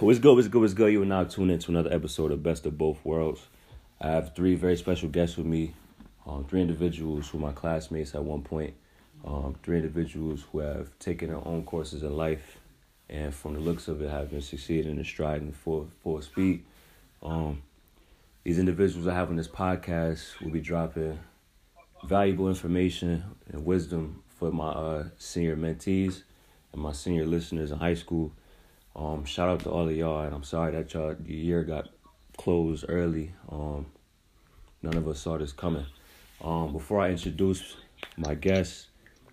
What's good? What's good? What's good? You are now tuned into another episode of Best of Both Worlds. I have three very special guests with me. Um, three individuals who are my classmates at one point. Um, three individuals who have taken their own courses in life, and from the looks of it, have been succeeding and striding full full speed. Um, these individuals I have on this podcast will be dropping valuable information and wisdom for my uh, senior mentees and my senior listeners in high school. Um, shout out to all of y'all, and I'm sorry that y'all your year got closed early. Um, none of us saw this coming. Um, before I introduce my guests,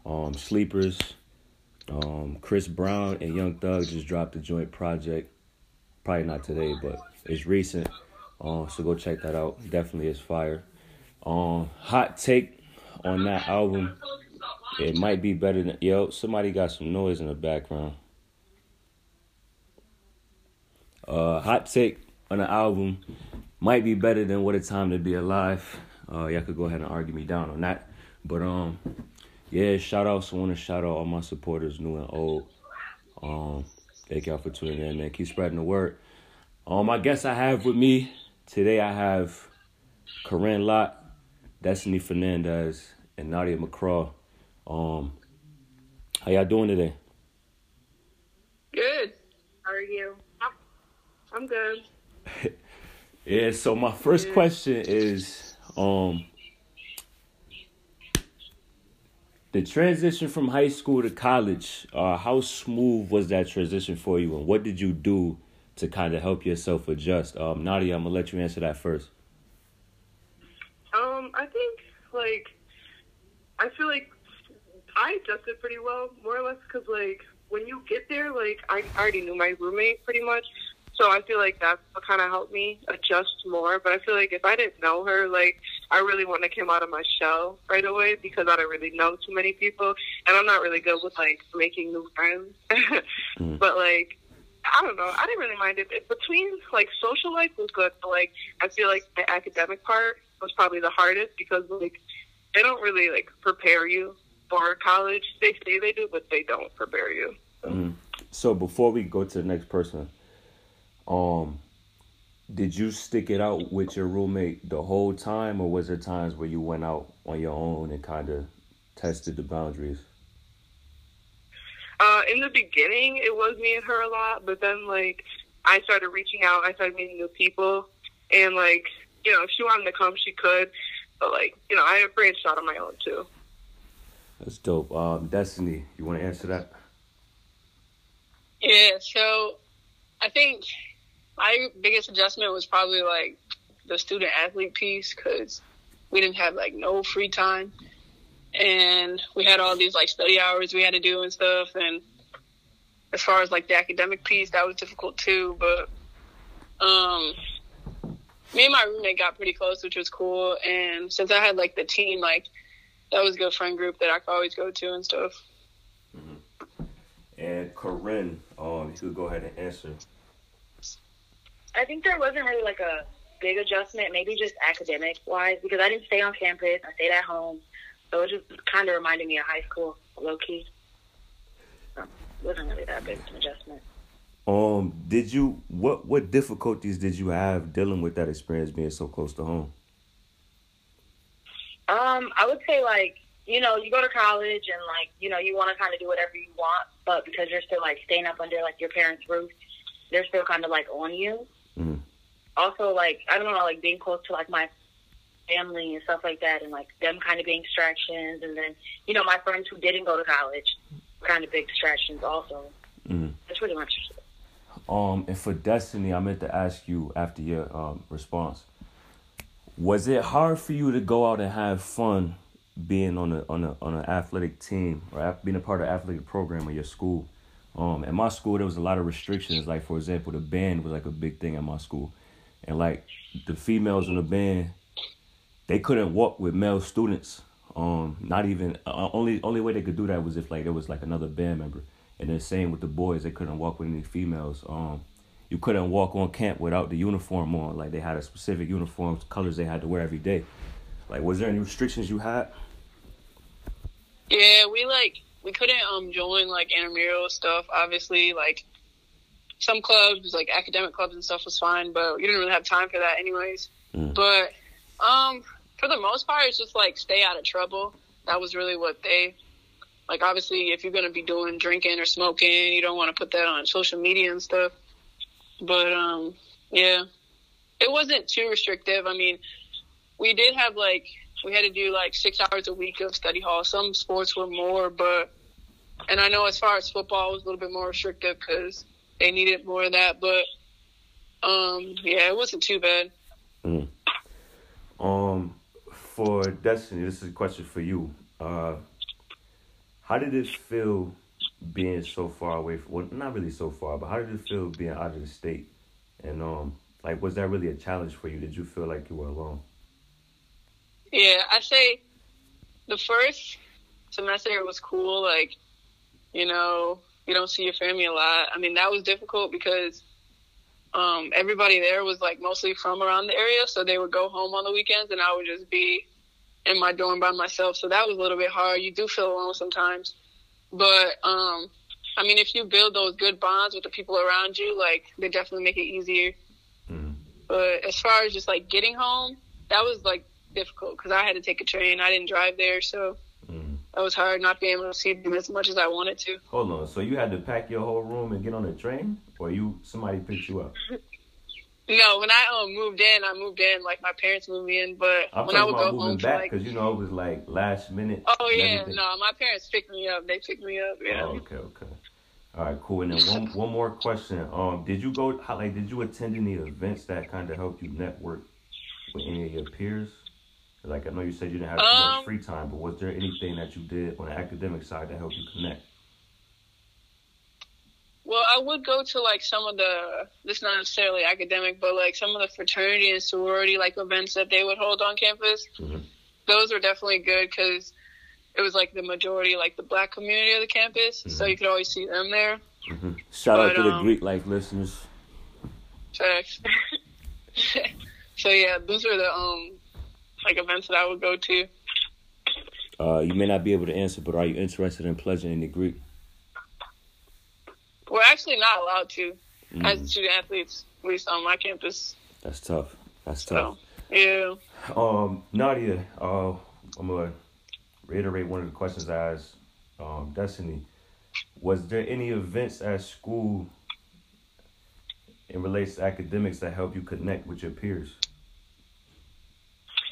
um, Sleepers, um, Chris Brown and Young Thug just dropped a joint project. Probably not today, but it's recent. Um, so go check that out. Definitely is fire. Um, hot take on that album. It might be better than yo. Somebody got some noise in the background. Uh, hot take on the album might be better than What a Time to Be Alive. Uh, y'all could go ahead and argue me down on that. But um, yeah, shout outs. I want to shout out all my supporters, new and old. Um, thank y'all for tuning in, man. Keep spreading the word. Um, I guess I have with me today. I have Corinne Lott, Destiny Fernandez, and Nadia McCraw. Um, how y'all doing today? Good. How are you? I'm good. yeah. So my first question is, um, the transition from high school to college. Uh, how smooth was that transition for you, and what did you do to kind of help yourself adjust? Um, Nadia, I'm gonna let you answer that first. Um, I think like I feel like I adjusted pretty well, more or less, because like when you get there, like I already knew my roommate pretty much, so I feel like that's what kind of helped me adjust more. But I feel like if I didn't know her, like I really wouldn't have came out of my shell right away because I don't really know too many people, and I'm not really good with like making new friends. mm. But like I don't know. I didn't really mind it. it. Between like social life was good, but like I feel like the academic part was probably the hardest because like they don't really like prepare you for college. They say they do, but they don't prepare you. Mm. so before we go to the next person, um, did you stick it out with your roommate the whole time, or was there times where you went out on your own and kind of tested the boundaries? Uh, in the beginning, it was me and her a lot, but then like I started reaching out, I started meeting new people, and like you know, if she wanted to come, she could, but like you know, I branched out on my own too. That's dope. Um, Destiny, you want to answer that? Yeah. So, I think my biggest adjustment was probably like the student athlete piece because we didn't have like no free time. And we had all these like study hours we had to do and stuff. And as far as like the academic piece that was difficult too. But um me and my roommate got pretty close which was cool. And since i had like the team like that was a good friend group that i could always go to and stuff. Mm-hmm. and corinne um you could go ahead and answer I think there wasn't really like a big adjustment, maybe just academic wise, because I didn't stay on campus. I stayed at home. So it just kind of reminded me of high school, low key. So it wasn't really that big of an adjustment. Um, did you what what difficulties did you have dealing with that experience being so close to home? Um, I would say like you know you go to college and like you know you want to kind of do whatever you want, but because you're still like staying up under like your parents' roof, they're still kind of like on you. Also, like I don't know, like being close to like my family and stuff like that, and like them kind of being distractions, and then you know my friends who didn't go to college, kind of big distractions also. Mm. That's pretty much. Um, and for Destiny, I meant to ask you after your um, response. Was it hard for you to go out and have fun being on a on a on an athletic team or being a part of athletic program at your school? Um, at my school, there was a lot of restrictions. Like for example, the band was like a big thing at my school, and like the females in the band, they couldn't walk with male students. Um, not even uh, only only way they could do that was if like there was like another band member. And then same with the boys, they couldn't walk with any females. Um, you couldn't walk on camp without the uniform on. Like they had a specific uniform colors they had to wear every day. Like, was there any restrictions you had? Yeah, we like we couldn't um join like intramural stuff. Obviously, like some clubs, like academic clubs and stuff, was fine, but you didn't really have time for that, anyways. Mm. But um, for the most part, it's just like stay out of trouble. That was really what they like. Obviously, if you're gonna be doing drinking or smoking, you don't want to put that on social media and stuff. But um, yeah, it wasn't too restrictive. I mean, we did have like we had to do like six hours a week of study hall. Some sports were more, but and I know as far as football was a little bit more restrictive because they needed more of that. But um, yeah, it wasn't too bad. Mm. Um, for Destiny, this is a question for you. Uh, how did it feel being so far away from? Well, not really so far, but how did it feel being out of the state? And um, like, was that really a challenge for you? Did you feel like you were alone? Yeah, I say the first semester was cool. Like, you know, you don't see your family a lot. I mean, that was difficult because um, everybody there was like mostly from around the area, so they would go home on the weekends, and I would just be in my dorm by myself. So that was a little bit hard. You do feel alone sometimes, but um, I mean, if you build those good bonds with the people around you, like they definitely make it easier. Mm-hmm. But as far as just like getting home, that was like difficult because I had to take a train. I didn't drive there, so that was hard not being able to see them as much as I wanted to. Hold on, so you had to pack your whole room and get on a train, or you somebody picked you up? no, when I um moved in, I moved in like my parents moved me in, but I'm when I would go home back because like, you know it was like last minute. Oh yeah, no, my parents picked me up. They picked me up. Yeah. Oh, okay, okay. All right, cool. And then one one more question. Um, did you go? How, like, did you attend any events that kind of helped you network with any of your peers? Like I know you said you didn't have too um, much free time, but was there anything that you did on the academic side that helped you connect? Well, I would go to like some of the this not necessarily academic, but like some of the fraternity and sorority like events that they would hold on campus. Mm-hmm. Those were definitely good because it was like the majority, like the black community of the campus, mm-hmm. so you could always see them there. Mm-hmm. Shout but, out to um, the Greek life listeners. Facts. so yeah, those were the um like events that I would go to. Uh, you may not be able to answer, but are you interested in pledging any Greek? We're actually not allowed to mm. as student athletes, at least on my campus. That's tough. That's tough. So, yeah. Um, Nadia, uh, I'm gonna reiterate one of the questions I asked um, Destiny. Was there any events at school in relation to academics that help you connect with your peers?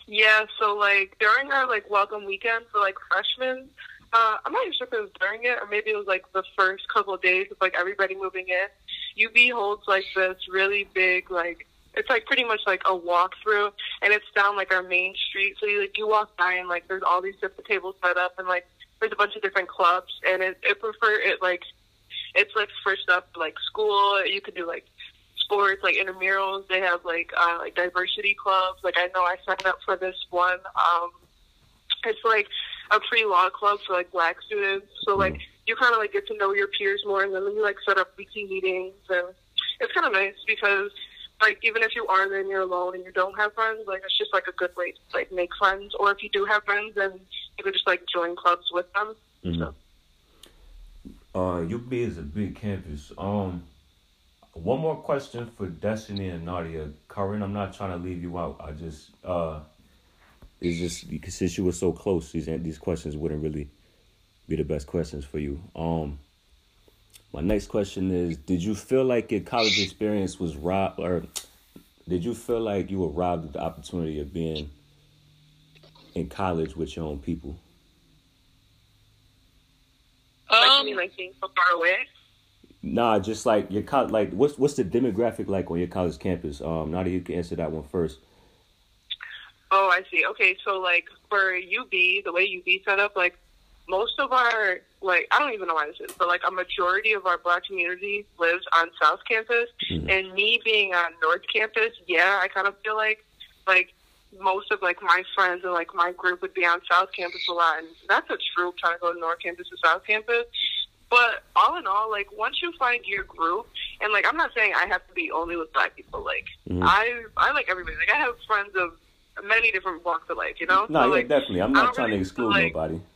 Yeah, so like during our like welcome weekend for like freshmen, uh, I'm not even sure if it was during it or maybe it was like the first couple of days of like everybody moving in. UB holds like this really big like it's like pretty much like a walkthrough and it's down like our main street. So you like you walk by and like there's all these different tables set up and like there's a bunch of different clubs and it, it prefer it like it's like first up like school. You could do like sports, like intramurals. They have like uh, like diversity clubs. Like I know I signed up for this one. Um, it's like a pre-law club for like black students. So like you kind of like get to know your peers more, and then you like set up weekly meetings, and it's kind of nice because like even if you are then you're alone and you don't have friends, like it's just like a good way to like make friends. Or if you do have friends, then you could just like join clubs with them. Mm-hmm. So. Uh, UB is a big campus. Um, one more question for Destiny and Nadia. Corinne, I'm not trying to leave you out. I just uh it's just because since you were so close, these these questions wouldn't really be the best questions for you. Um my next question is did you feel like your college experience was robbed or did you feel like you were robbed of the opportunity of being in college with your own people? Um, like, you mean like being so far away? Nah, just like your co- like what's what's the demographic like on your college campus? Um, that you can answer that one first. Oh, I see. Okay, so like for UB, the way UB set up, like most of our like I don't even know why this is, but like a majority of our black community lives on South Campus, mm-hmm. and me being on North Campus, yeah, I kind of feel like like most of like my friends and like my group would be on South Campus a lot, and that's a troop trying to go to North Campus to South Campus. But all in all, like once you find your group, and like I'm not saying I have to be only with black people. Like mm-hmm. I, I like everybody. Like I have friends of many different walks of life. You know? No, so, yeah, like, definitely. I'm not trying really, to exclude like, nobody.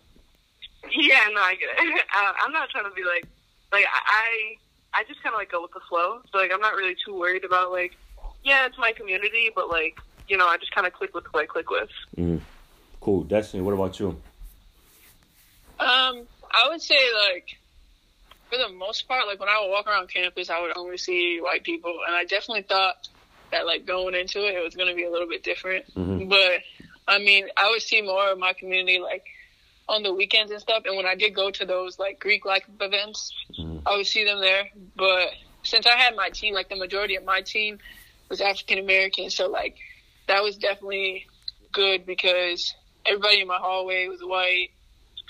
Yeah, no, I get it. Uh, I'm not trying to be like, like I, I just kind of like go with the flow. So like I'm not really too worried about like, yeah, it's my community, but like you know, I just kind of click with who I click with. Mm-hmm. Cool, Destiny. What about you? Um, I would say like for the most part, like when I would walk around campus, I would only see white people, and I definitely thought that like going into it, it was going to be a little bit different. Mm-hmm. But I mean, I would see more of my community like on the weekends and stuff. And when I did go to those like Greek like events, mm-hmm. I would see them there. But since I had my team, like the majority of my team was African American, so like that was definitely good because everybody in my hallway was white.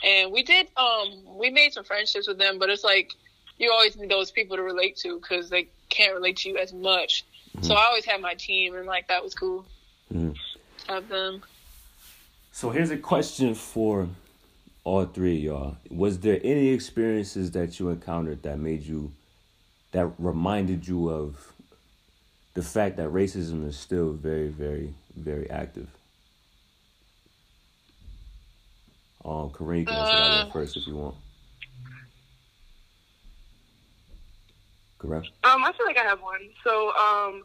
And we did, um, we made some friendships with them, but it's like you always need those people to relate to because they can't relate to you as much. Mm-hmm. So I always had my team, and like that was cool. Mm-hmm. Have them. So here's a question for all three of y'all. Was there any experiences that you encountered that made you, that reminded you of the fact that racism is still very, very, very active? Um, Kareem, can answer that one uh. first if you want. Correct. Um, I feel like I have one. So, um,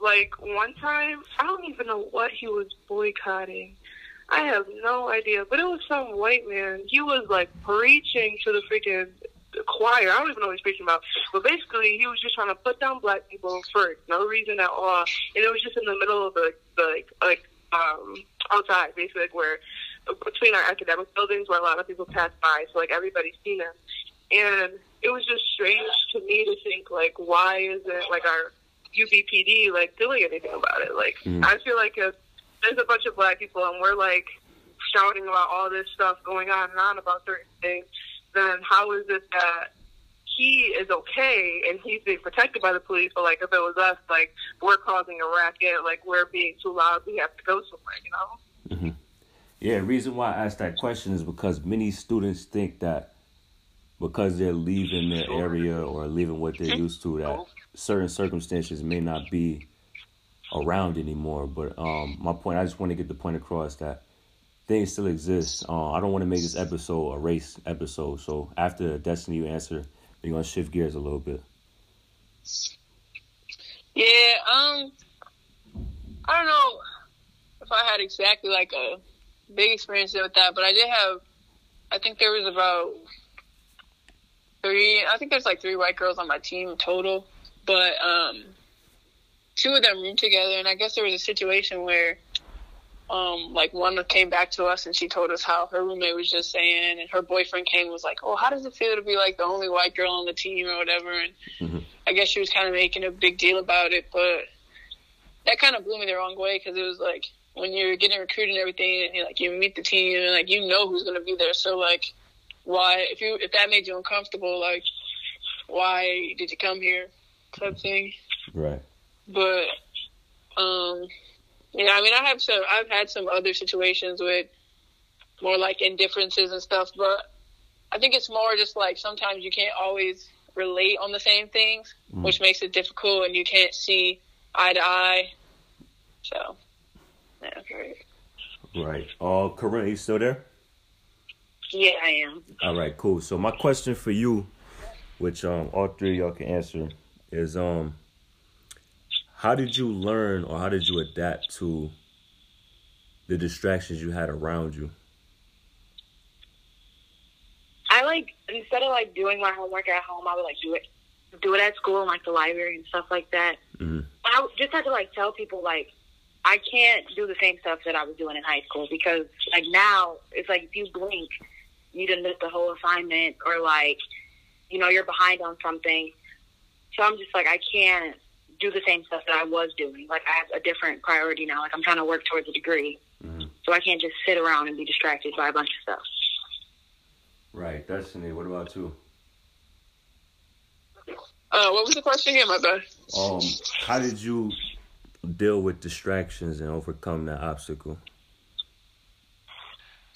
like one time, I don't even know what he was boycotting. I have no idea, but it was some white man. He was like preaching to the freaking choir. I don't even know what he's preaching about. But basically, he was just trying to put down black people for no reason at all. And it was just in the middle of the, the like, like um, outside, basically, like where between our academic buildings where a lot of people pass by. So like everybody's seen him. And it was just strange to me to think like, why isn't like our UBPD like doing anything about it? Like, mm. I feel like if there's a bunch of black people and we're like shouting about all this stuff going on and on about certain things, then how is it that he is okay and he's being protected by the police, but like if it was us, like we're causing a racket, like we're being too loud, we have to go somewhere, you know? Mm-hmm. Yeah, the reason why I asked that question is because many students think that because they're leaving their area or leaving what they're used to, that certain circumstances may not be around anymore. But um, my point, I just want to get the point across that things still exist. Uh, I don't want to make this episode a race episode. So after Destiny, you answer, we're gonna shift gears a little bit. Yeah. Um. I don't know if I had exactly like a big experience with that, but I did have. I think there was about three. I think there's like three white girls on my team total, but um, two of them roomed together, and I guess there was a situation where. Um, like one came back to us and she told us how her roommate was just saying, and her boyfriend came and was like, "Oh, how does it feel to be like the only white girl on the team or whatever?" And mm-hmm. I guess she was kind of making a big deal about it, but that kind of blew me the wrong way because it was like when you're getting recruited and everything, and you like you meet the team and like you know who's gonna be there. So like, why if you if that made you uncomfortable, like, why did you come here? Type thing. Right. But, um, yeah, I mean, I have some. I've had some other situations with more like indifferences and stuff, but I think it's more just like sometimes you can't always relate on the same things, mm. which makes it difficult, and you can't see eye to eye. So right. Right. Uh, Corinne, you still there? Yeah, I am. All right, cool. So my question for you, which um all three of y'all can answer, is um how did you learn or how did you adapt to the distractions you had around you? I like instead of like doing my homework at home, I would like do it do it at school and like the library and stuff like that. Mm-hmm. I just had to like tell people like I can't do the same stuff that I was doing in high school because like now it's like if you blink, you didn't miss the whole assignment or like, you know, you're behind on something. So I'm just like I can't do the same stuff that I was doing. Like I have a different priority now. Like I'm trying to work towards a degree. Mm-hmm. So I can't just sit around and be distracted by a bunch of stuff. Right. Destiny, what about you? Uh, what was the question again, my bad? Um, how did you deal with distractions and overcome that obstacle?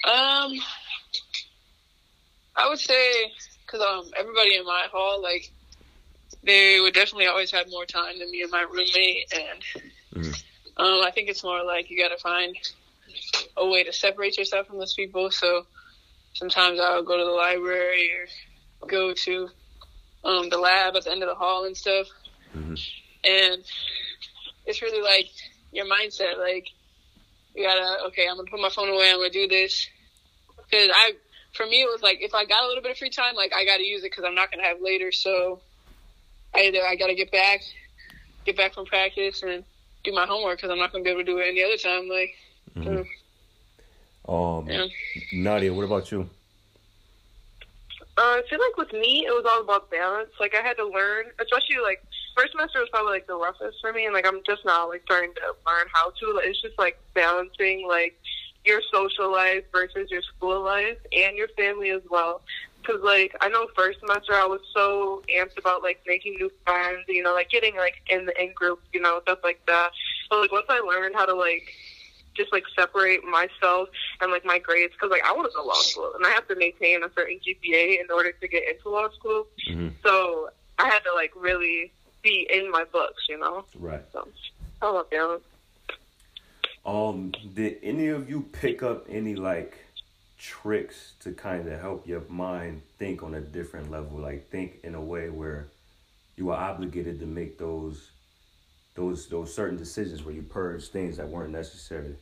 Um, I would say because um everybody in my hall like they would definitely always have more time than me and my roommate, and mm-hmm. um I think it's more like you got to find a way to separate yourself from those people. So sometimes I'll go to the library or go to um, the lab at the end of the hall and stuff. Mm-hmm. And it's really like your mindset. Like you gotta okay, I'm gonna put my phone away. I'm gonna do this because I for me it was like if I got a little bit of free time, like I gotta use it because I'm not gonna have later. So either I gotta get back, get back from practice and do my homework because I'm not gonna be able to do it any other time. Like. Mm-hmm. Um, yeah. Nadia, what about you? Uh, I feel like with me, it was all about balance. Like I had to learn, especially like first semester was probably like the roughest for me, and like I'm just now like starting to learn how to. Like, it's just like balancing like your social life versus your school life and your family as well. Because like I know first semester I was so amped about like making new friends, you know, like getting like in the in group, you know, stuff like that. But like once I learned how to like just like separate myself and like my grades because like I want to go law school and I have to maintain a certain GPA in order to get into law school. Mm-hmm. So I had to like really be in my books, you know. Right. So I love balance. Um, did any of you pick up any like tricks to kind of help your mind think on a different level? Like think in a way where you are obligated to make those those those certain decisions where you purge things that weren't necessary.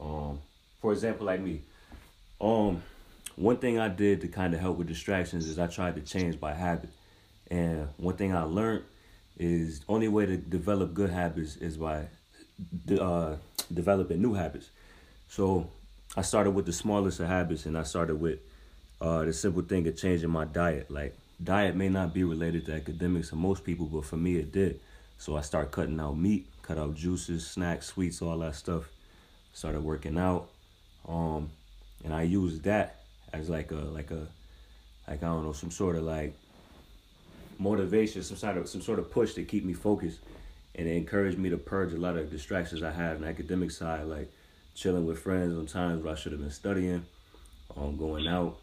Um, for example, like me, um, one thing I did to kind of help with distractions is I tried to change by habit, and one thing I learned is only way to develop good habits is by uh, developing new habits. So I started with the smallest of habits, and I started with uh, the simple thing of changing my diet. Like diet may not be related to academics for most people, but for me it did. So I started cutting out meat, cut out juices, snacks, sweets, all that stuff. Started working out, um, and I used that as like a like a like I don't know some sort of like motivation, some sort of some sort of push to keep me focused, and it encouraged me to purge a lot of distractions I had on the academic side, like chilling with friends on times where I should have been studying, um, going out,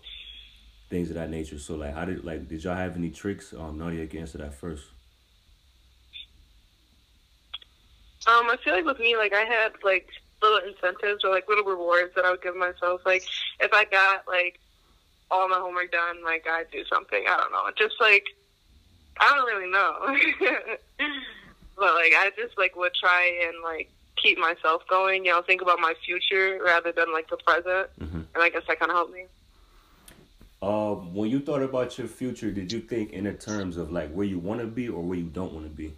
things of that nature. So like, how did like did y'all have any tricks? Um, Nadia can answer that first. Um, I feel like with me, like I had like little incentives or like little rewards that I would give myself. Like if I got like all my homework done, like I'd do something. I don't know. Just like I don't really know. but like I just like would try and like keep myself going, you know, think about my future rather than like the present. Mm-hmm. And I guess that kinda helped me. Um, when you thought about your future, did you think in the terms of like where you want to be or where you don't want to be?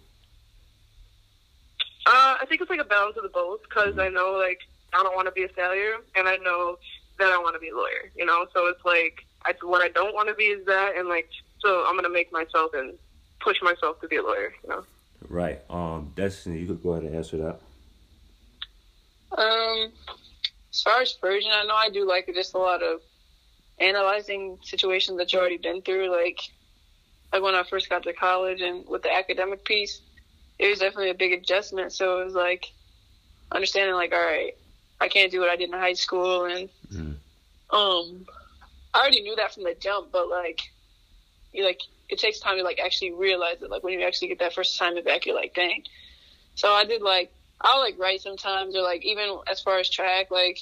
Uh, I think it's like a balance of the both because mm-hmm. I know like I don't want to be a failure, and I know that I want to be a lawyer. You know, so it's like I, what I don't want to be is that, and like so I'm gonna make myself and push myself to be a lawyer. You know. Right. Um, Destiny, you could go ahead and answer that. Um, as far as Persian, I know I do like just a lot of analyzing situations that you already been through. Like, like when I first got to college and with the academic piece, it was definitely a big adjustment. So it was like understanding, like, all right, I can't do what I did in high school, and mm. um, I already knew that from the jump. But like, you like it takes time to like actually realize it. Like when you actually get that first assignment back, you're like, dang. So I did like I'll like write sometimes, or like even as far as track, like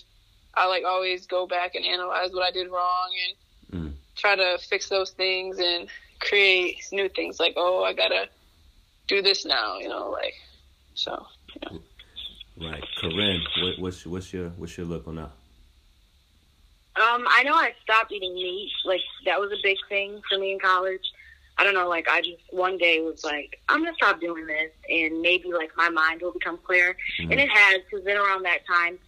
I like always go back and analyze what I did wrong and mm. try to fix those things and create new things. Like, oh, I gotta do this now, you know, like so. Yeah. Right, Corinne, what, what's what's your what's your look on that? Um, I know I stopped eating meat. Like that was a big thing for me in college. I don't know, like I just one day was like, I'm gonna stop doing this, and maybe like my mind will become clear, mm-hmm. and it has. Because then around that time,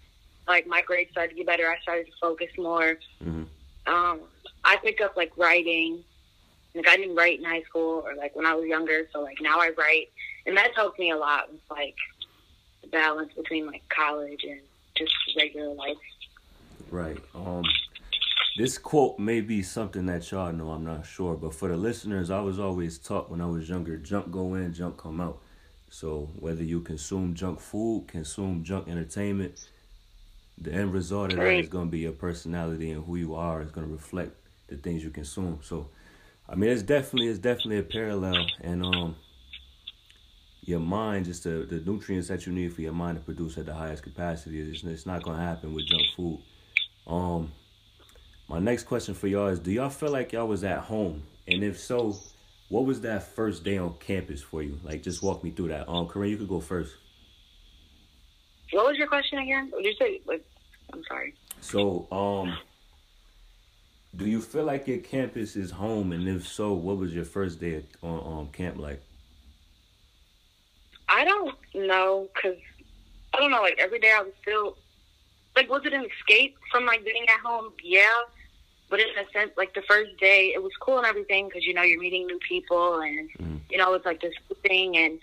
like my grades started to get better. I started to focus more. Mm-hmm. Um, I picked up like writing. Like I didn't write in high school or like when I was younger, so like now I write, and that's helped me a lot with like the balance between like college and just regular life. Right. Um, this quote may be something that y'all know. I'm not sure, but for the listeners, I was always taught when I was younger: junk go in, junk come out. So whether you consume junk food, consume junk entertainment, the end result of that is going to be your personality and who you are is going to reflect the things you consume. So, I mean, it's definitely it's definitely a parallel, and um, your mind just the the nutrients that you need for your mind to produce at the highest capacity. It's, it's not going to happen with junk food. Um, my next question for y'all is: Do y'all feel like y'all was at home, and if so, what was that first day on campus for you? Like, just walk me through that. Um, Corinne, you could go first. What was your question again? What did you say? Like, I'm sorry. So, um, do you feel like your campus is home? And if so, what was your first day on um, camp like? I don't know, cause I don't know. Like every day, I was still like, was it an escape from like being at home? Yeah, but in a sense, like the first day, it was cool and everything, cause you know you're meeting new people, and mm. you know it's like this thing, and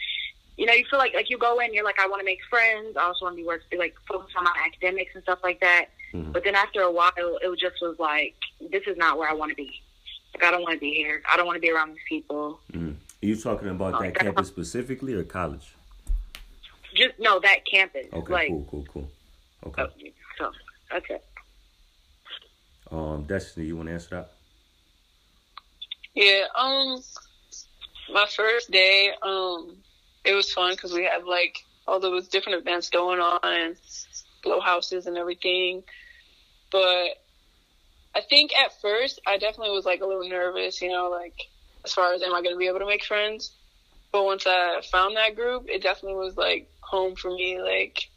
you know you feel like like you go in, you're like, I want to make friends. I also want to be work like focus on my academics and stuff like that. Mm. But then after a while, it just was like, this is not where I want to be. Like I don't want to be here. I don't want to be around these people. Mm. Are you talking about that campus specifically or college? Just no, that campus. Okay, like, cool, cool, cool. Okay. Oh, so that's it. Um, Destiny, you want to answer that? Yeah. Um, my first day, um, it was fun because we had like all those different events going on blow houses and everything. But I think at first I definitely was like a little nervous, you know, like as far as am I going to be able to make friends? But once I found that group, it definitely was like home for me. Like,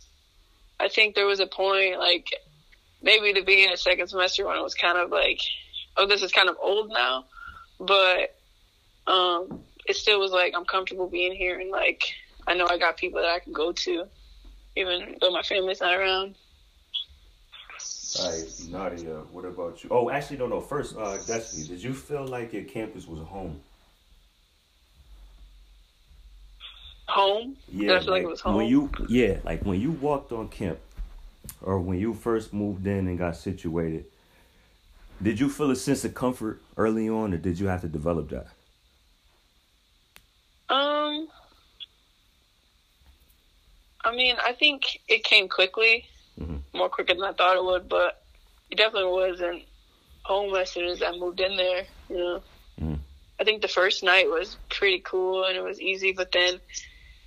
I think there was a point, like, maybe the beginning of second semester when it was kind of like, oh, this is kind of old now. But, um, it still was like, I'm comfortable being here and like, I know I got people that I can go to, even though my family's not around. All right, Nadia, what about you? Oh, actually, no, no. First, uh, Destiny, did you feel like your campus was home? home. Yeah, like, like, it was home. When you yeah, like when you walked on camp, or when you first moved in and got situated, did you feel a sense of comfort early on, or did you have to develop that? Um, I mean, I think it came quickly, mm-hmm. more quicker than I thought it would, but it definitely wasn't home as soon as I moved in there. You know. Mm. I think the first night was pretty cool and it was easy, but then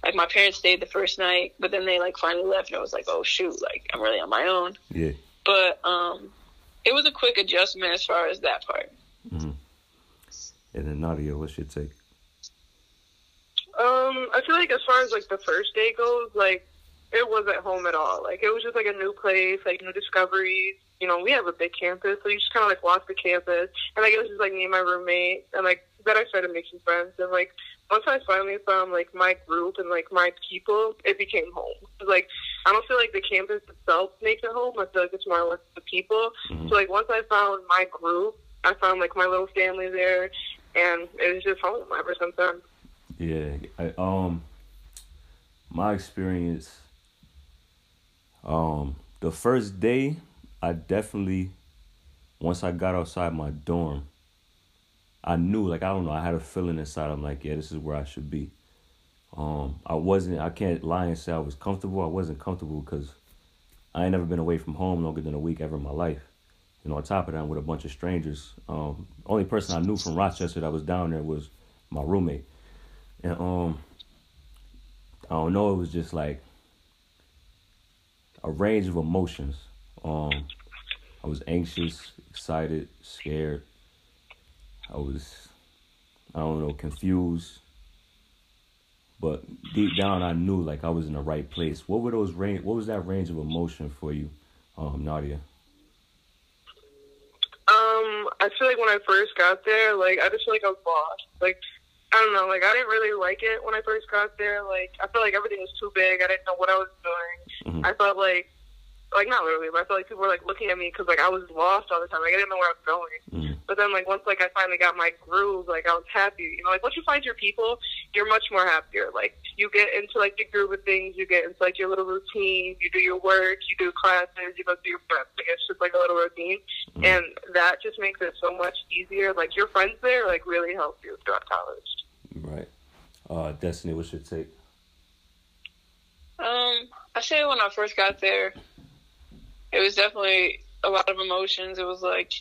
like my parents stayed the first night, but then they like finally left, and I was like, oh shoot, like I'm really on my own. Yeah. But um, it was a quick adjustment as far as that part. Mm-hmm. And then Nadia, what's your take? Um, I feel like as far as like the first day goes, like it wasn't home at all. Like it was just like a new place, like new discoveries. You know, we have a big campus, so you just kind of like walk the campus, and like it was just like me and my roommate, and like then I started making friends, and like once I finally found like my group and like my people, it became home. Like I don't feel like the campus itself makes it home. I feel like it's more or less the people. Mm-hmm. So like once I found my group, I found like my little family there, and it was just home ever since then. Yeah, I, um, my experience. Um, the first day, I definitely, once I got outside my dorm, I knew, like I don't know, I had a feeling inside. I'm like, yeah, this is where I should be. Um, I wasn't. I can't lie and say I was comfortable. I wasn't comfortable because I ain't never been away from home longer than a week ever in my life. You know, on top of that, I'm with a bunch of strangers. Um, only person I knew from Rochester that was down there was my roommate, and um, I don't know. It was just like a range of emotions. Um, I was anxious, excited, scared, I was, I don't know, confused. But deep down, I knew like I was in the right place. What were those range? What was that range of emotion for you, um, Nadia? Um, I feel like when I first got there, like I just feel like I was lost. Like I don't know, like I didn't really like it when I first got there. Like I felt like everything was too big. I didn't know what I was doing. Mm-hmm. I felt like like not literally, but I felt like people were like looking at me because like I was lost all the time. Like I didn't know where I was going. Mm. But then like once like I finally got my groove, like I was happy. You know, like once you find your people, you're much more happier. Like you get into like the groove of things. You get into like your little routine. You do your work. You do classes. You go through your prep. Like it's just like a little routine, mm. and that just makes it so much easier. Like your friends there like really help you throughout college. Right. Uh, Destiny, what's your take? Um, I say when I first got there, it was definitely a lot of emotions. It was like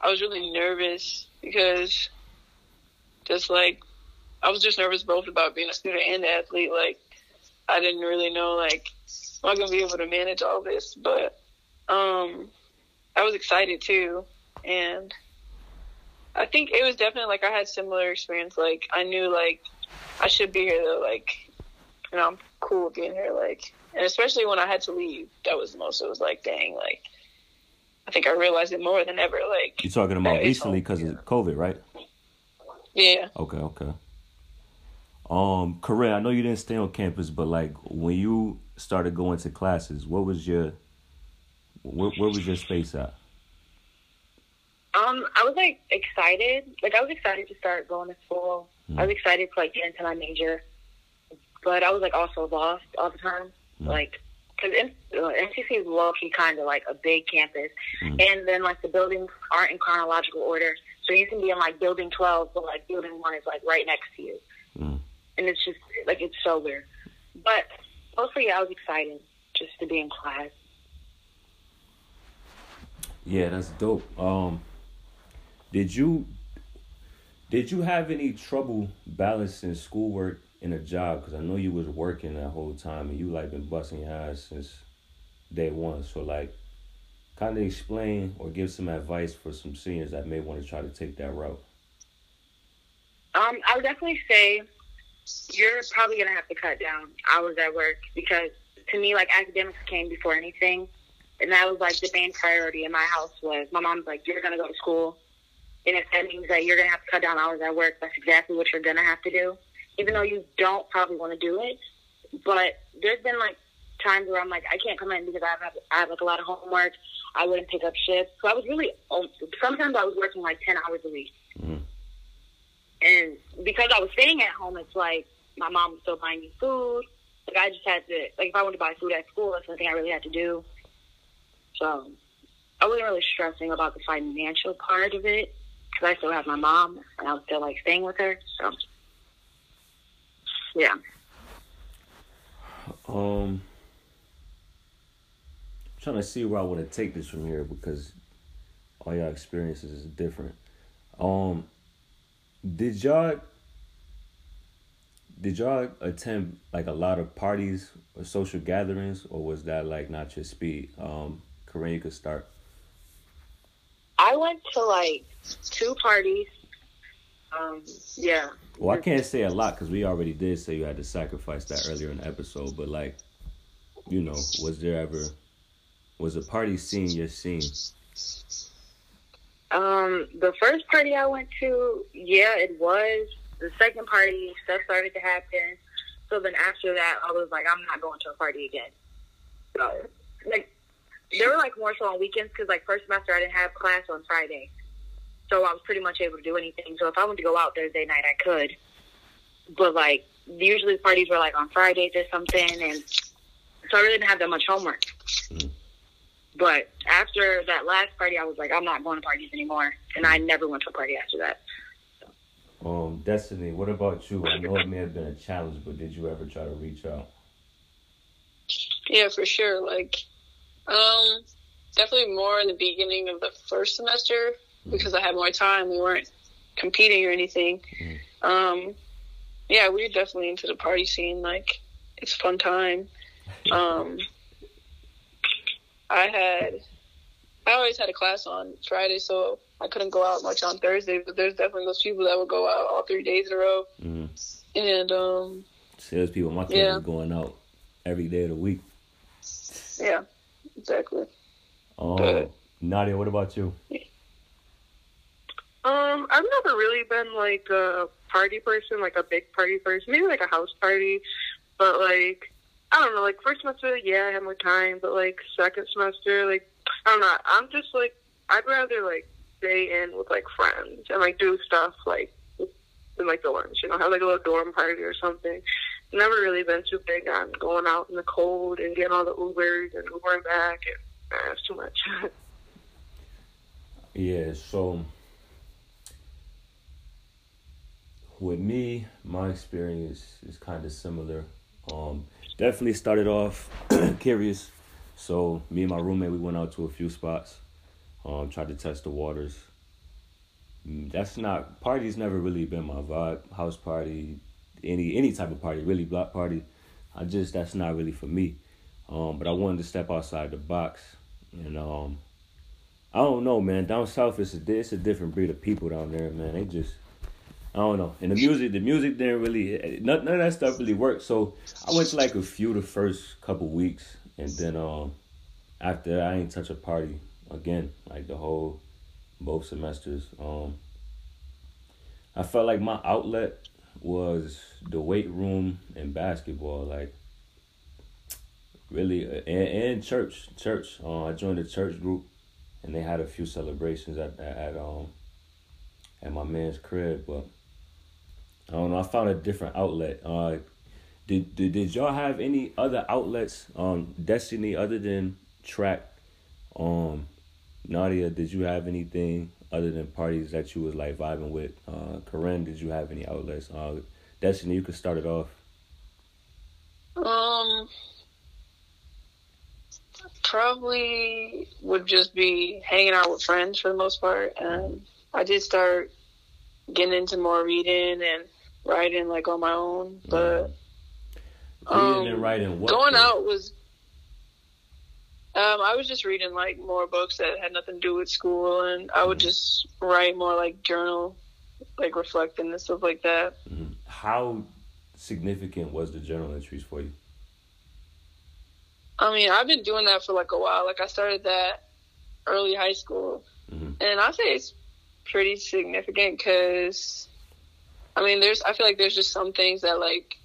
I was really nervous because just like I was just nervous both about being a student and an athlete. Like I didn't really know like am I gonna be able to manage all this, but um I was excited too and I think it was definitely like I had similar experience. Like I knew like I should be here though. Like you know cool being here. Like and especially when I had to leave, that was the most. It was like dang, like I think I realized it more than ever. Like you're talking about recently because of COVID, right? Yeah. Okay. Okay. Um, Corinne, I know you didn't stay on campus, but like when you started going to classes, what was your where, where was your space at? Um, I was like excited. Like I was excited to start going to school. Mm. I was excited to like get into my major, but I was like also lost all the time. Mm. Like, because uh, MCC is low key kind of like a big campus, mm. and then like the buildings aren't in chronological order, so you can be in like building twelve, but like building one is like right next to you, mm. and it's just like it's so weird. But mostly, I was excited just to be in class. Yeah, that's dope. Um, did you did you have any trouble balancing schoolwork and a job? Because I know you was working that whole time and you like been busting your ass since day one. So like, kind of explain or give some advice for some seniors that may want to try to take that route. Um, I would definitely say you're probably gonna have to cut down hours at work because to me, like academics came before anything, and that was like the main priority in my house. Was my mom's like, you're gonna go to school and if that means that you're to have to cut down hours at work, that's exactly what you're to have to do. Even though you don't probably want to do it. But there's been like times where I'm like, I can't come in because I have, I have like a lot of homework. I wouldn't pick up shifts. So I was really, sometimes I was working like 10 hours a week. Mm-hmm. And because I was staying at home, it's like my mom was still buying me food. Like I just had to, like if I wanted to buy food at school, that's something I really had to do. So I wasn't really stressing about the financial part of it because I still have my mom and I was still like staying with her. So, yeah. Um, I'm trying to see where I want to take this from here because all y'all experiences is different. Um, did y'all did y'all attend like a lot of parties or social gatherings, or was that like not your speed? Um, Corinne, you could start. I went to like two parties. Um, yeah. Well, I can't say a lot because we already did say you had to sacrifice that earlier in the episode. But like, you know, was there ever was a party scene your scene? Um, the first party I went to, yeah, it was. The second party, stuff started to happen. So then after that, I was like, I'm not going to a party again. So, like, they were like more so on weekends because like first semester I didn't have class on Friday, so I was pretty much able to do anything. So if I wanted to go out Thursday night, I could. But like usually the parties were like on Fridays or something, and so I really didn't have that much homework. Mm-hmm. But after that last party, I was like, I'm not going to parties anymore, and I never went to a party after that. Um, Destiny, what about you? I know it may have been a challenge, but did you ever try to reach out? Yeah, for sure. Like um, definitely more in the beginning of the first semester because I had more time. We weren't competing or anything. Mm-hmm. Um, yeah, we were definitely into the party scene. Like, it's fun time. Um, I had, I always had a class on Friday, so I couldn't go out much on Thursday. But there's definitely those people that would go out all three days in a row. Mm-hmm. And um, salespeople, my kids yeah. going out every day of the week. Yeah exactly. Oh, but, Nadia, what about you? Um, I've never really been like a party person, like a big party person. Maybe like a house party, but like I don't know. Like first semester, yeah, I had more time, but like second semester, like I don't know. I'm just like I'd rather like stay in with like friends and like do stuff like in like the dorms. You know, have like a little dorm party or something never really been too big on going out in the cold and getting all the Ubers and Ubering back. And, nah, it's too much. yeah, so with me, my experience is kind of similar. Um, definitely started off curious. So me and my roommate, we went out to a few spots. Um, tried to test the waters. Mm, that's not parties. Never really been my vibe. House party, any any type of party, really block party. I just that's not really for me. Um, but I wanted to step outside the box, and um, I don't know, man. Down south, it's a it's a different breed of people down there, man. They just I don't know. And the music, the music didn't really none, none of that stuff really worked. So I went to like a few the first couple weeks, and then um after I ain't touch a party again, like the whole both semesters. Um I felt like my outlet was the weight room and basketball, like really, and, and church. Church. Uh, I joined a church group, and they had a few celebrations at at um at my man's crib, but I don't know. I found a different outlet. Uh, did did, did y'all have any other outlets um Destiny other than track? Um, Nadia, did you have anything other than parties that you was like vibing with? Uh, Corinne, did you have any outlets? Uh, Destiny, you could start it off. Um, probably would just be hanging out with friends for the most part. And I did start getting into more reading and writing like on my own, but um, reading and writing. What going out was um, I was just reading like more books that had nothing to do with school, and I would mm-hmm. just write more like journal, like reflecting and stuff like that. Mm-hmm. How significant was the journal entries for you? I mean, I've been doing that for like a while. Like I started that early high school, mm-hmm. and I say it's pretty significant because, I mean, there's I feel like there's just some things that like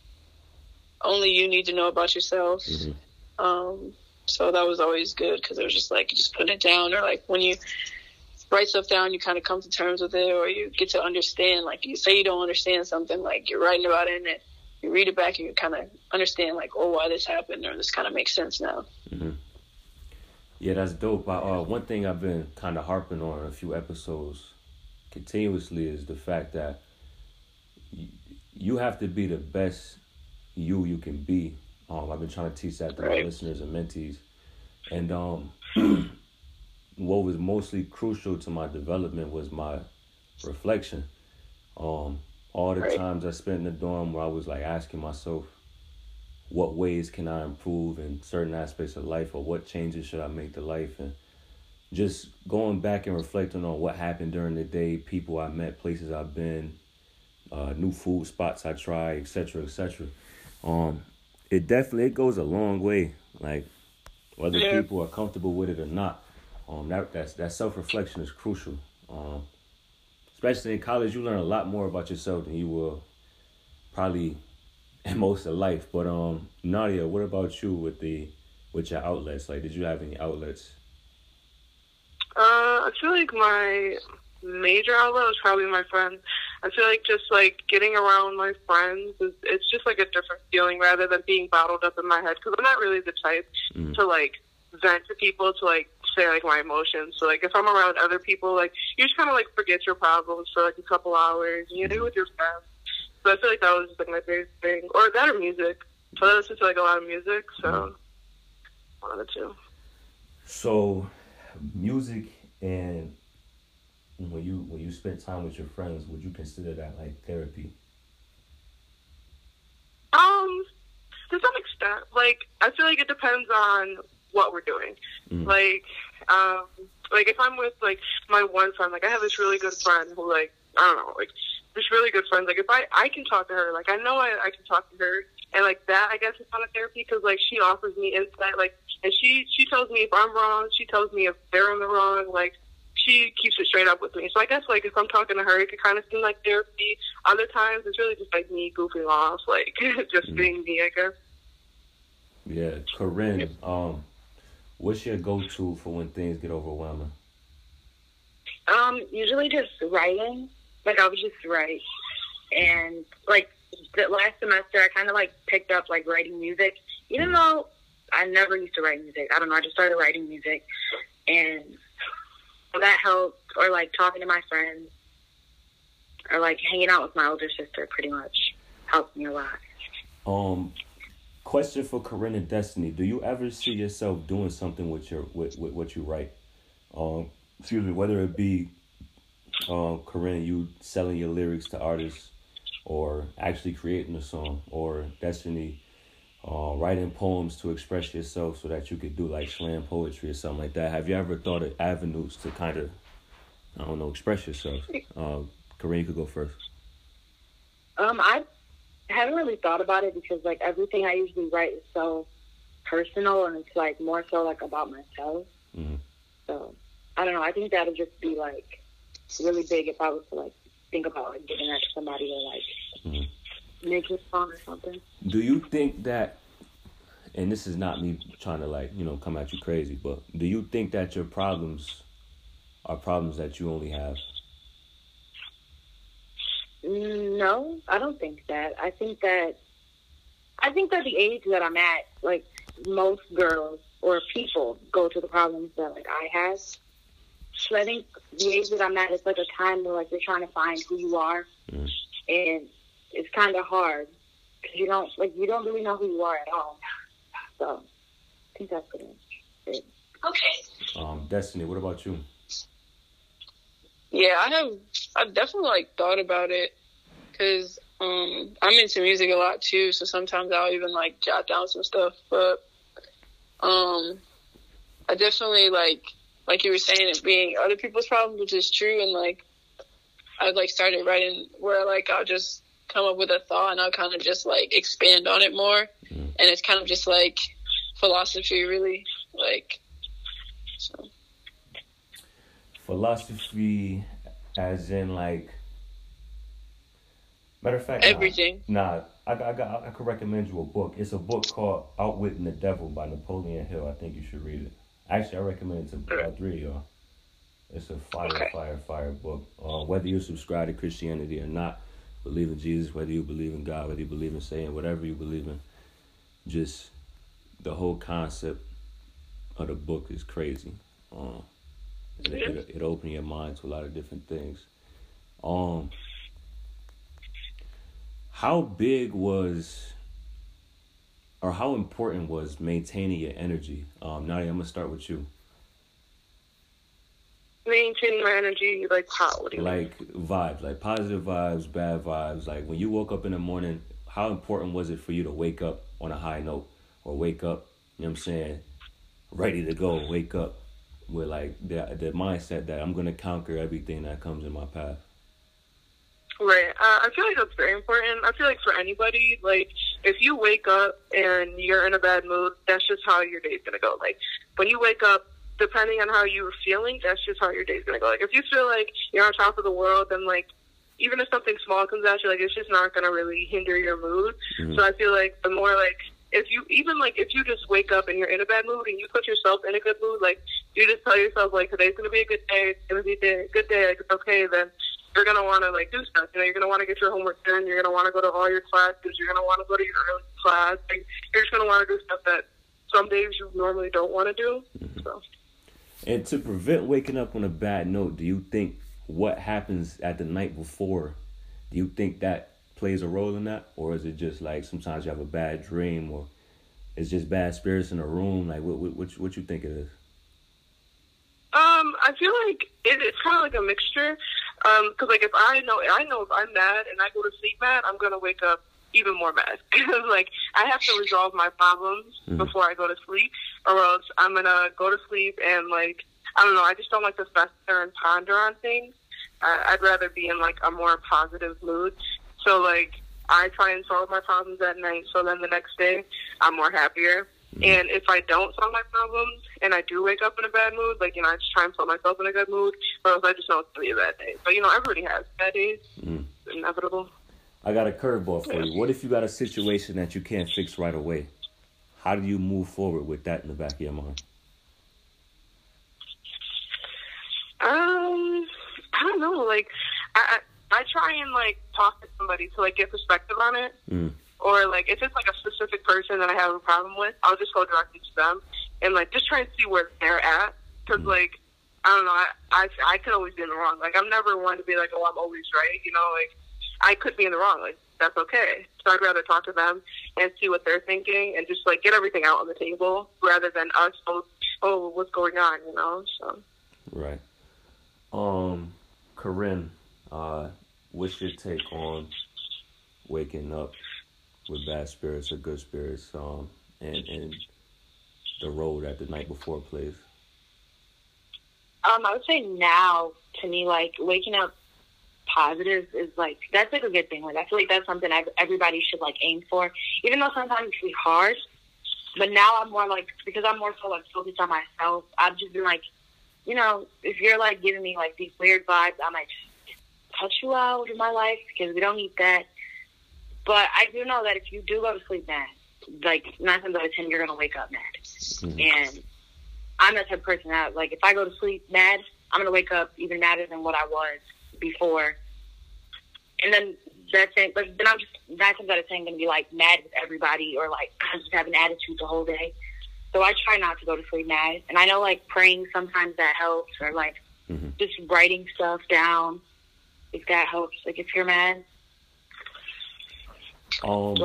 only you need to know about yourself. Mm-hmm. Um, so that was always good because it was just like just put it down, or like when you write stuff down, you kind of come to terms with it, or you get to understand. Like you say you don't understand something, like you're writing about it, and it, you read it back, and you kind of understand, like, oh, why this happened, or this kind of makes sense now. Mm-hmm. Yeah, that's dope. uh, one thing I've been kind of harping on a few episodes continuously is the fact that you have to be the best you you can be um, I've been trying to teach that to right. my listeners and mentees. And um, what was mostly crucial to my development was my reflection. Um, all the right. times I spent in the dorm where I was like asking myself, what ways can I improve in certain aspects of life, or what changes should I make to life, and just going back and reflecting on what happened during the day, people I met, places I've been, uh, new food spots I try, etc., etc. Um, it definitely it goes a long way. Like whether yeah. people are comfortable with it or not, um, that that's that self reflection is crucial. Um, especially in college, you learn a lot more about yourself than you will probably in most of life. But um, Nadia, what about you with the with your outlets? Like, did you have any outlets? Uh, I feel like my major outlet was probably my friends. I feel like just like getting around my friends is it's just like a different feeling rather than being bottled up in my head because I'm not really the type mm. to like vent to people to like say like my emotions. So like if I'm around other people, like you just kind of like forget your problems for like a couple hours and you do it with your friends. So I feel like that was just like my favorite thing, or that or music. So I listen to like a lot of music. So mm. one of the two. So music and when you when you spend time with your friends, would you consider that like therapy? Um, to some extent. Like I feel like it depends on what we're doing. Mm. Like, um, like if I'm with like my one friend, like I have this really good friend who like I don't know, like this really good friend. Like if I I can talk to her, like I know I I can talk to her, and like that I guess is kind of therapy because like she offers me insight, like and she she tells me if I'm wrong, she tells me if they're in the wrong, like she keeps it straight up with me. So I guess like if I'm talking to her, it could kind of seem like therapy. Other times, it's really just like me goofing off, like just mm. being me, I guess. Yeah, Corinne. Um, what's your go-to for when things get overwhelming? Um, usually just writing. Like I would just write, and like the last semester, I kind of like picked up like writing music, even mm. though I never used to write music. I don't know. I just started writing music, and that helped, or like talking to my friends, or like hanging out with my older sister. Pretty much helped me a lot. Um, question for Corinne and Destiny: Do you ever see yourself doing something with your with, with what you write? Um, excuse me, whether it be um, Corinne, you selling your lyrics to artists, or actually creating a song, or Destiny, uh, writing poems to express yourself so that you could do like slam poetry or something like that. Have you ever thought of avenues to kind of, I don't know, express yourself? Uh, Corinne, you could go first. Um, I haven't really thought about it because like everything I usually write is so personal and it's like more so like about myself. Mm-hmm. So I don't know. I think that would just be like really big if I was to like think about like giving that to somebody or like mm-hmm. Make a song or something. Do you think that? And this is not me trying to like you know come at you crazy, but do you think that your problems are problems that you only have? No, I don't think that. I think that I think that the age that I'm at, like most girls or people go to the problems that like I have. So I think the age that I'm at is like a time where like you're trying to find who you are, mm. and it's kind of hard because you don't like you don't really know who you are at all. So I think that's pretty it. Okay. Um, Destiny, what about you? Yeah, I have. I've definitely like thought about it because um, I'm into music a lot too. So sometimes I'll even like jot down some stuff. But um, I definitely like like you were saying it being other people's problems, which is true. And like I like started writing where like I'll just come up with a thought and I'll kind of just like expand on it more. Mm. And it's kind of just like philosophy, really. Like so. Philosophy, as in like Matter of fact, everything. Nah, I, I got I could recommend you a book. It's a book called Outwitting the Devil by Napoleon Hill. I think you should read it. Actually, I recommend it to all three of y'all. It's a fire, okay. fire, fire book. Uh, whether you subscribe to Christianity or not, believe in Jesus, whether you believe in God, whether you believe in saying whatever you believe in, just the whole concept of the book is crazy. Um, it, it, it open your mind to a lot of different things. Um, how big was or how important was maintaining your energy? Um, Nadia, I'm gonna start with you. Maintaining my energy, like how? like mean? vibes, like positive vibes, bad vibes. Like when you woke up in the morning, how important was it for you to wake up on a high note or wake up? You know what I'm saying? Ready to go, wake up with like the the mindset that I'm gonna conquer everything that comes in my path. Right. Uh, I feel like that's very important. I feel like for anybody, like if you wake up and you're in a bad mood, that's just how your day's gonna go. Like when you wake up, depending on how you're feeling, that's just how your day's gonna go. Like if you feel like you're on top of the world, then like even if something small comes at you, like it's just not gonna really hinder your mood. Mm-hmm. So I feel like the more like if you even like if you just wake up and you're in a bad mood and you put yourself in a good mood, like you just tell yourself like today's gonna be a good day, it's gonna be a good day, like it's okay, then you're gonna want to like do stuff. You know, you're gonna want to get your homework done. You're gonna want to go to all your classes. You're gonna want to go to your early class. Like, you're just gonna want to do stuff that some days you normally don't want to do. Mm-hmm. So. And to prevent waking up on a bad note, do you think what happens at the night before? Do you think that plays a role in that, or is it just like sometimes you have a bad dream, or it's just bad spirits in a room? Like, what what what, what you think it is? Um, I feel like it, it's kind of like a mixture. Um, cause like if I know, I know if I'm mad and I go to sleep mad, I'm gonna wake up even more mad. Cause like I have to resolve my problems mm-hmm. before I go to sleep, or else I'm gonna go to sleep and like I don't know. I just don't like to fester and ponder on things. I, I'd rather be in like a more positive mood. So like I try and solve my problems at night. So then the next day I'm more happier. Mm-hmm. And if I don't solve my problems and I do wake up in a bad mood, like, you know, I just try and put myself in a good mood, or else I just know it's going to be a bad day. But, you know, everybody has bad days. Mm. It's inevitable. I got a curveball for you. What if you got a situation that you can't fix right away? How do you move forward with that in the back of your mind? Um, I don't know. Like, I I, I try and like talk to somebody to like get perspective on it. Mm or like if it's like a specific person that I have a problem with, I'll just go directly to them and like just try and see where they're at. Because mm-hmm. like I don't know, I, I I could always be in the wrong. Like I'm never one to be like, oh, I'm always right. You know, like I could be in the wrong. Like that's okay. So I'd rather talk to them and see what they're thinking and just like get everything out on the table rather than us both. Oh, what's going on? You know. So. Right. Um, Corinne, uh, what's your take on waking up with bad spirits or good spirits, um, and and the role that the night before plays? Um, I would say now to me, like waking up positive is like that's like a good thing. Like I feel like that's something everybody should like aim for, even though sometimes it can be hard. But now I'm more like because I'm more so like focused on myself. I've just been like, you know, if you're like giving me like these weird vibes, I might just cut you out of my life because we don't need that. But I do know that if you do go to sleep mad, like nine times out of ten, you're gonna wake up mad. Mm-hmm. And I'm that type of person that like if I go to sleep mad, I'm gonna wake up even madder than what I was before. And then that's it. But then I'm just nine times out of ten gonna be like mad with everybody or like I just have an attitude the whole day. So I try not to go to sleep mad. And I know like praying sometimes that helps or like mm-hmm. just writing stuff down if that helps. Like if you're mad. Um,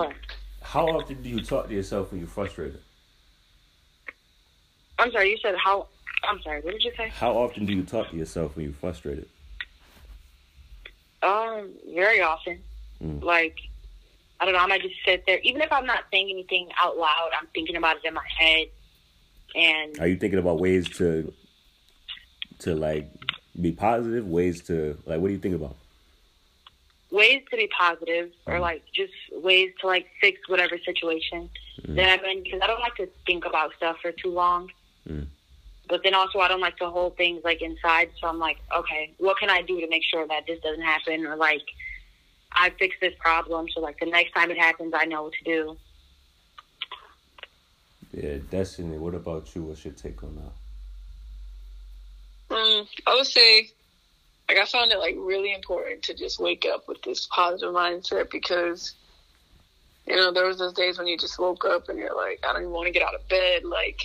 how often do you talk to yourself when you're frustrated? I'm sorry, you said how I'm sorry, what did you say? How often do you talk to yourself when you're frustrated? Um, very often. Mm. Like, I don't know, I might just sit there. Even if I'm not saying anything out loud, I'm thinking about it in my head. And are you thinking about ways to to like be positive? Ways to like what do you think about? Ways to be positive mm. or like just ways to like fix whatever situation mm. that I'm in because I don't like to think about stuff for too long. But then also, I don't like to hold things like inside. So I'm like, okay, what can I do to make sure that this doesn't happen? Or like, I fix this problem. So like the next time it happens, I know what to do. Yeah, Destiny. What about you? What's your take on that? Um, I would say, like, I found it like really important to just wake up with this positive mindset because, you know, there was those days when you just woke up and you're like, I don't even want to get out of bed. Like,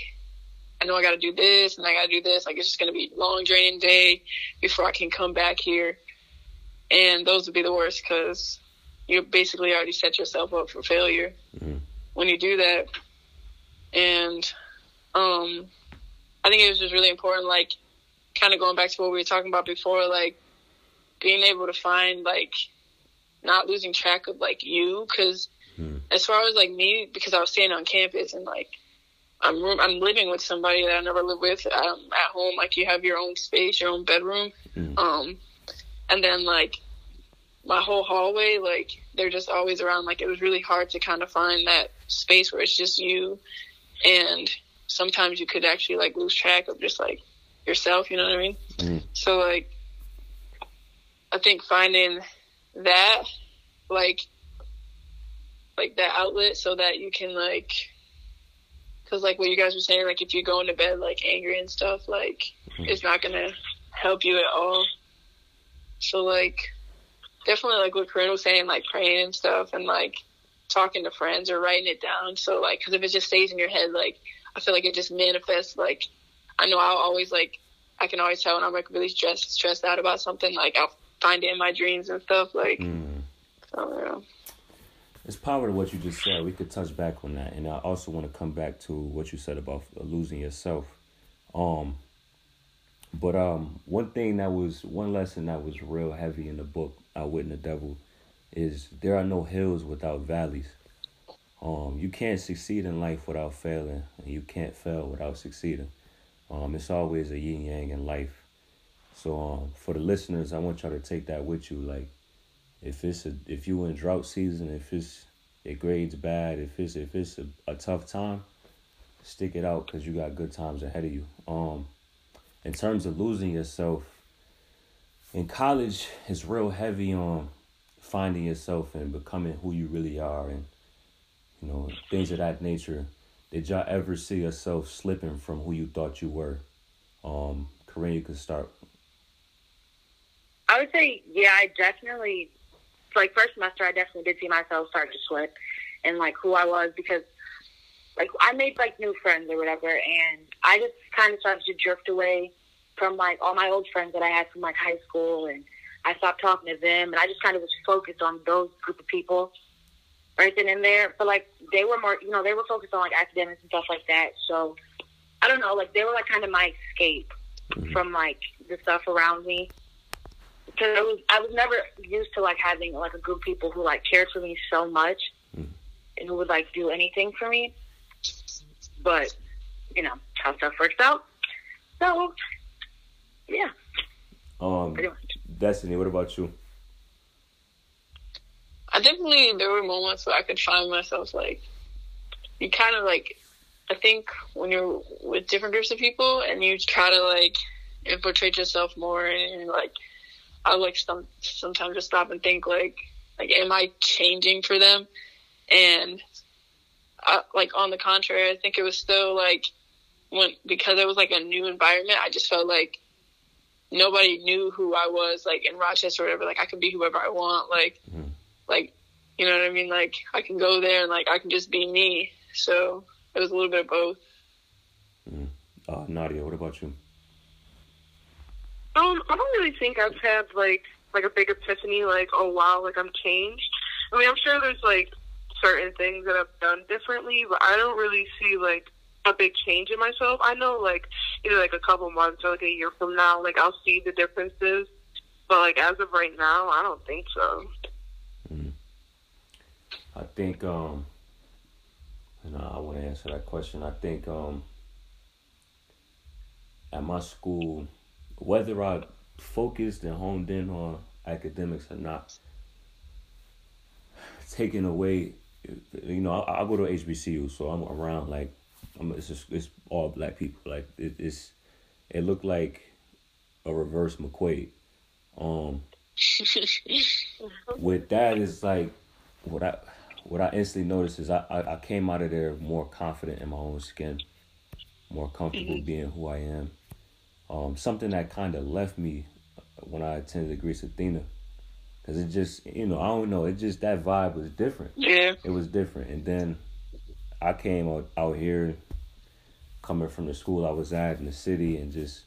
I know I got to do this and I got to do this. Like it's just going to be a long, draining day before I can come back here. And those would be the worst because you basically already set yourself up for failure mm-hmm. when you do that. And um, I think it was just really important, like, kind of going back to what we were talking about before, like, being able to find, like, not losing track of, like, you. Because mm-hmm. as far as, like, me, because I was staying on campus and, like, I'm I'm living with somebody that I never lived with um, at home. Like you have your own space, your own bedroom, mm. um, and then like my whole hallway, like they're just always around. Like it was really hard to kind of find that space where it's just you, and sometimes you could actually like lose track of just like yourself. You know what I mean? Mm. So like, I think finding that, like, like that outlet so that you can like because like what you guys were saying, like if you go into bed like angry and stuff, like mm-hmm. it's not gonna help you at all. So like definitely like what Corinne was saying, like praying and stuff, and like talking to friends or writing it down. So like, because if it just stays in your head, like I feel like it just manifests. Like I know I'll always like I can always tell when I'm like really stressed stressed out about something. Like I'll find it in my dreams and stuff. Like mm. so yeah it's power to what you just said. We could touch back on that, and I also want to come back to what you said about losing yourself. Um, but um, one thing that was one lesson that was real heavy in the book Outwitting the Devil is there are no hills without valleys. Um, you can't succeed in life without failing, and you can't fail without succeeding. Um, it's always a yin yang in life. So um, for the listeners, I want y'all to take that with you. Like if it's a if you in drought season, if it's it grades bad, if it's if it's a, a tough time, stick it out because you got good times ahead of you. Um, in terms of losing yourself, in college, it's real heavy on finding yourself and becoming who you really are, and you know things of that nature. Did y'all ever see yourself slipping from who you thought you were? Um, Corinne, you could start. I would say, yeah, I definitely like first semester, I definitely did see myself start to slip and like who I was because like I made like new friends or whatever, and I just kind of started to drift away from like all my old friends that I had from like high school, and I stopped talking to them, and I just kind of was focused on those group of people right then and there. But like they were more, you know, they were focused on like academics and stuff like that. So I don't know, like they were like kind of my escape mm-hmm. from like the stuff around me because I was I was never used to like having like a group of people who like cared for me so much. Mm. who would like do anything for me. But you know how stuff works out. So yeah. Um, Destiny, what about you? I definitely there were moments where I could find myself like you kind of like I think when you're with different groups of people and you try to like infiltrate yourself more and, like I like some sometimes just stop and think like like am I changing for them and I, like on the contrary I think it was still like when because it was like a new environment I just felt like nobody knew who I was like in Rochester or whatever like I could be whoever I want like mm-hmm. like you know what I mean like I can go there and like I can just be me so it was a little bit of both. Mm. Uh, Nadia, what about you? Um, I don't really think I've had like like a big epiphany, like oh wow, like I'm changed. I mean, I'm sure there's like certain things that I've done differently, but I don't really see like a big change in myself. I know like either like a couple months or like a year from now, like I'll see the differences. But like as of right now, I don't think so. Mm. I think um and I want to answer that question. I think um, at my school, whether I focused and honed in on academics or not, taking away, you know, I, I go to HBCU, so I'm around like, I'm, it's just it's all black people. Like it, it's, it looked like a reverse McQuaid. Um, with that is like what I what I instantly noticed is I, I, I, came out of there more confident in my own skin, more comfortable mm-hmm. being who I am. Um, something that kind of left me when I attended Greece Athena. Cause it just, you know, I don't know. It just that vibe was different. Yeah, it was different. And then I came out, out here, coming from the school I was at in the city, and just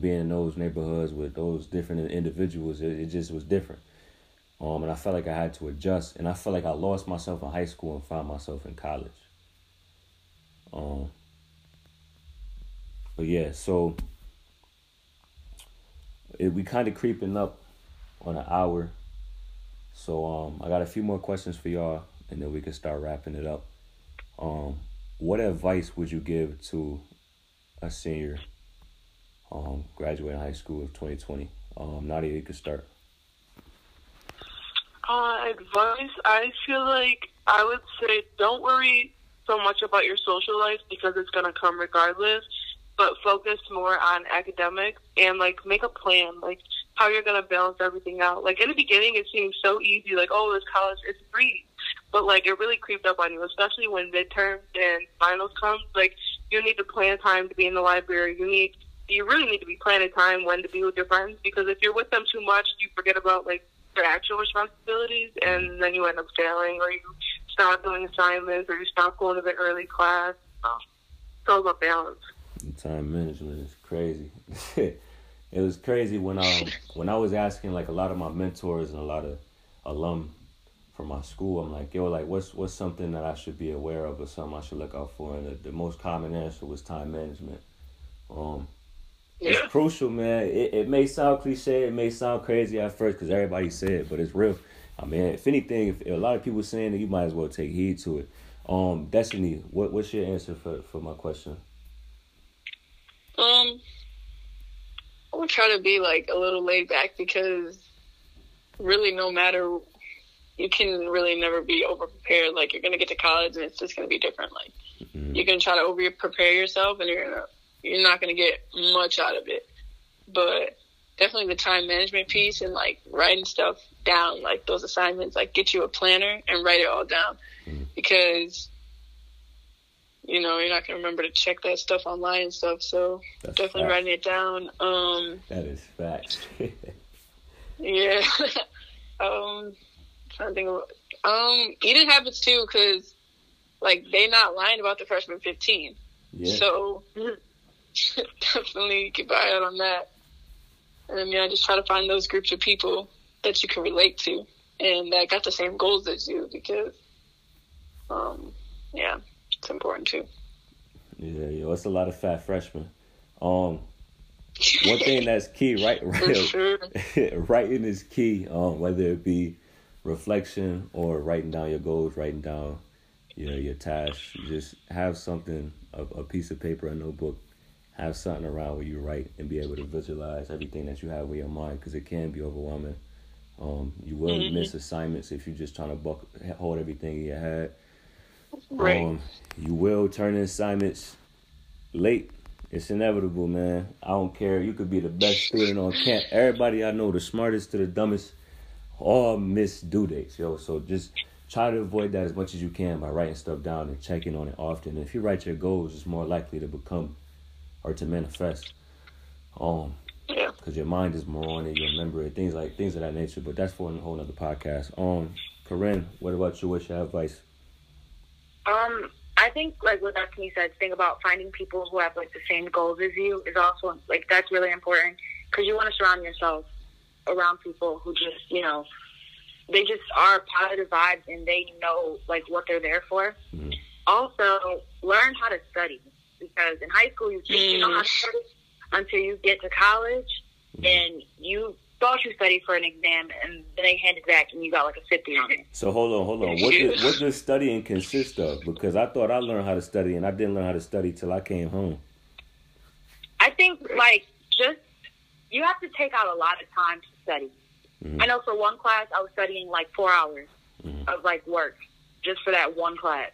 being in those neighborhoods with those different individuals. It, it just was different. Um, and I felt like I had to adjust, and I felt like I lost myself in high school and found myself in college. Um, but yeah, so it, we kind of creeping up on an hour. So um, I got a few more questions for y'all, and then we can start wrapping it up. Um, what advice would you give to a senior um, graduating high school of 2020? Um, Nadia, you can start. Uh, advice, I feel like I would say don't worry so much about your social life because it's going to come regardless, but focus more on academics and like make a plan, like how you're to balance everything out. Like in the beginning, it seemed so easy, like, oh, this college is free. But like it really creeped up on you, especially when midterms and finals come. Like you need to plan time to be in the library. You need you really need to be planning time when to be with your friends because if you're with them too much, you forget about like your actual responsibilities, and then you end up failing, or you stop doing assignments, or you stop going to the early class. So it's all about balance. Time management is crazy. it was crazy when um when I was asking like a lot of my mentors and a lot of alum from my school. I'm like, yo, like what's what's something that I should be aware of or something I should look out for? And the, the most common answer was time management. Um, yeah. It's crucial, man. It, it may sound cliche, it may sound crazy at first because everybody said it, but it's real. I mean, if anything, if a lot of people saying it, you might as well take heed to it. Um, Destiny, what what's your answer for for my question? Um, I would try to be like a little laid back because really, no matter you can really never be over prepared. Like you're gonna get to college and it's just gonna be different. Like mm-hmm. you're gonna try to over prepare yourself and you're gonna you're not going to get much out of it. But definitely the time management piece and like writing stuff down, like those assignments, like get you a planner and write it all down mm. because you know you're not going to remember to check that stuff online and stuff. So That's definitely fact. writing it down. Um, that is fact. yeah. um, trying to think of um eating habits too because like they not lying about the freshman 15. Yeah. So definitely keep an eye out on that. And yeah, just try to find those groups of people that you can relate to and that got the same goals as you because, um, yeah, it's important too. Yeah, yeah, it's a lot of fat freshmen. Um, one thing that's key, right? right sure. writing is key. Um, whether it be reflection or writing down your goals, writing down your your tasks. You just have something, a, a piece of paper, a notebook, have something around where you write and be able to visualize everything that you have with your mind because it can be overwhelming. Um, you will mm-hmm. miss assignments if you're just trying to buck, hold everything in your head. Right. Um, you will turn in assignments late. It's inevitable, man. I don't care. You could be the best student on camp. Everybody I know, the smartest to the dumbest, all miss due dates, yo. So just try to avoid that as much as you can by writing stuff down and checking on it often. And if you write your goals, it's more likely to become or to manifest. Um, yeah. Because your mind is more on it, you remember it, things like things of that nature. But that's for a whole other podcast. Um, Corinne, what about you? What's your advice? Um, I think like what Destiny said, think about finding people who have like the same goals as you is also like that's really important because you want to surround yourself around people who just you know they just are positive vibes and they know like what they're there for. Mm-hmm. Also, learn how to study because in high school you think mm. you know how to study until you get to college mm-hmm. and you thought you studied for an exam and then they handed it back and you got like a 50 on it. So hold on, hold on. What does, what does studying consist of? Because I thought I learned how to study and I didn't learn how to study till I came home. I think like just you have to take out a lot of time to study. Mm-hmm. I know for one class I was studying like four hours mm-hmm. of like work just for that one class.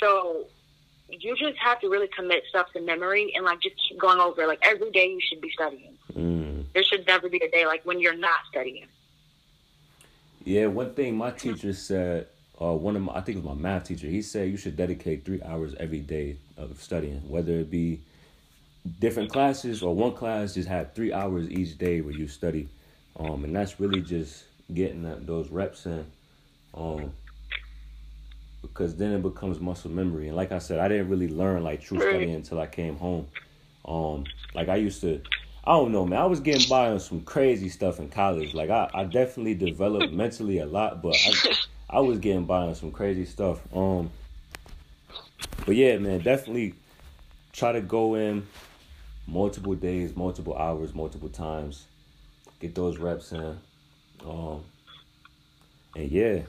So you just have to really commit stuff to memory and like just keep going over. Like every day you should be studying. Mm. There should never be a day like when you're not studying. Yeah, one thing my teacher said, uh, one of my, I think it was my math teacher, he said you should dedicate three hours every day of studying, whether it be different classes or one class, just have three hours each day where you study. Um, and that's really just getting that, those reps in. Um, because then it becomes muscle memory. And like I said, I didn't really learn like true studying until I came home. Um, like I used to, I don't know, man. I was getting by on some crazy stuff in college. Like I, I definitely developed mentally a lot, but I, I was getting by on some crazy stuff. Um, but yeah, man, definitely try to go in multiple days, multiple hours, multiple times, get those reps in. Um, and yeah,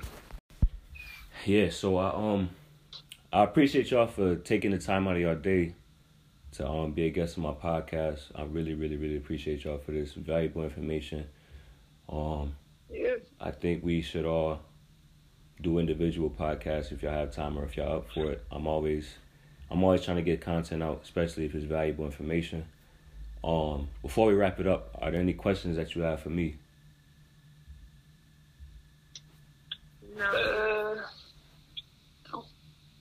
yeah, so I um I appreciate y'all for taking the time out of your day to um be a guest on my podcast. I really, really, really appreciate y'all for this valuable information. Um yeah. I think we should all do individual podcasts if y'all have time or if y'all up for it. I'm always I'm always trying to get content out, especially if it's valuable information. Um, before we wrap it up, are there any questions that you have for me? No.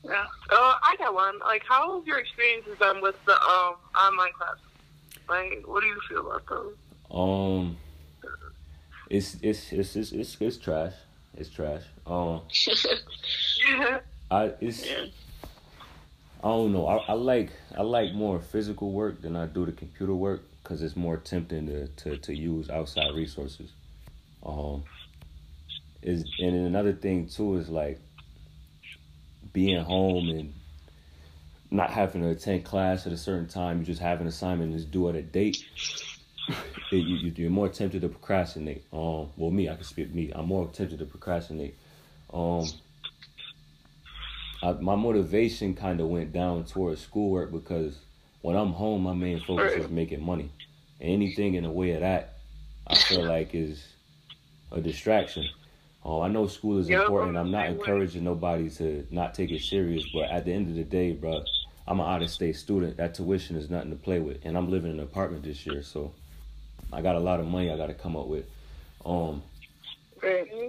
Yeah. Uh, I got one. Like, how have your experiences been with the um online class? Like, what do you feel about them? Um, it's it's it's it's it's, it's trash. It's trash. Um, I it's. Yeah. I don't know. I, I like I like more physical work than I do the computer work because it's more tempting to, to, to use outside resources. Um, is and another thing too is like being home and not having to attend class at a certain time, you just have an assignment and due at a date, it, you, you're more tempted to procrastinate. Um, well, me, I can speak me. I'm more tempted to procrastinate. Um, I, my motivation kind of went down towards schoolwork because when I'm home, my main focus is making money. And anything in the way of that, I feel like is a distraction. Oh, I know school is important. I'm not encouraging nobody to not take it serious, but at the end of the day, bro, I'm an out of state student. That tuition is nothing to play with, and I'm living in an apartment this year, so I got a lot of money I got to come up with. Um,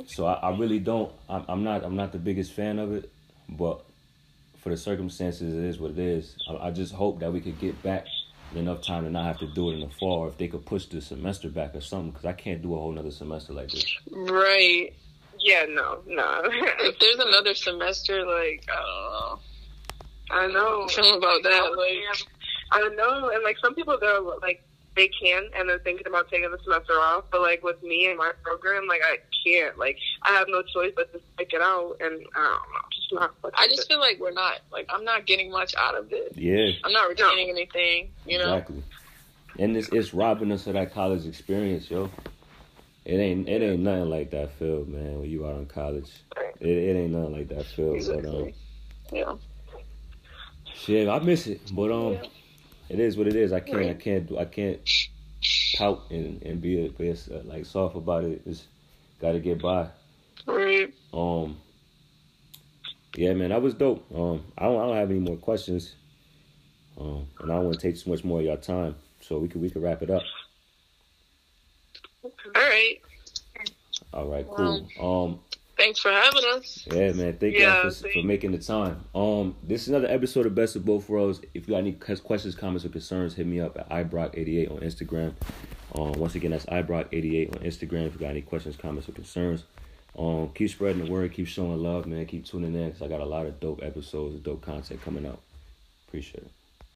so I, I really don't. I'm, I'm, not. I'm not the biggest fan of it, but for the circumstances, it is what it is. I, I just hope that we could get back enough time to not have to do it in the fall, or if they could push the semester back or something, because I can't do a whole another semester like this. Right. Yeah, no, no. if there's another semester, like I don't know. I know. Feel about that, like I know, and like some people they're like they can and they're thinking about taking the semester off, but like with me and my program, like I can't. Like I have no choice but to stick it out, and I don't know, just not. I just feel like we're not like I'm not getting much out of this. Yeah, I'm not retaining no. anything. You know, exactly. And it's it's robbing us of that college experience, yo. It ain't it ain't nothing like that feel, man. When you out in college, it, it ain't nothing like that feel. But um, Yeah. Shit, I miss it, but um, it is what it is. I can't. I can't, do, I can't pout and and be, a, be a, like soft about it. It's got to get by. Right. Um. Yeah, man, that was dope. Um, I don't, I don't have any more questions. Um, and I don't want to take too much more of your time, so we could we could wrap it up. All right. All right, cool. Um, thanks for having us. Yeah, man. Thank yeah, you for, for, making the time. Um, this is another episode of Best of Both Worlds. If you got any questions, comments, or concerns, hit me up at ibrock88 on Instagram. Um, once again, that's ibrock88 on Instagram. If you got any questions, comments, or concerns, um, keep spreading the word, keep showing love, man. Keep tuning in because I got a lot of dope episodes, dope content coming out. Appreciate it.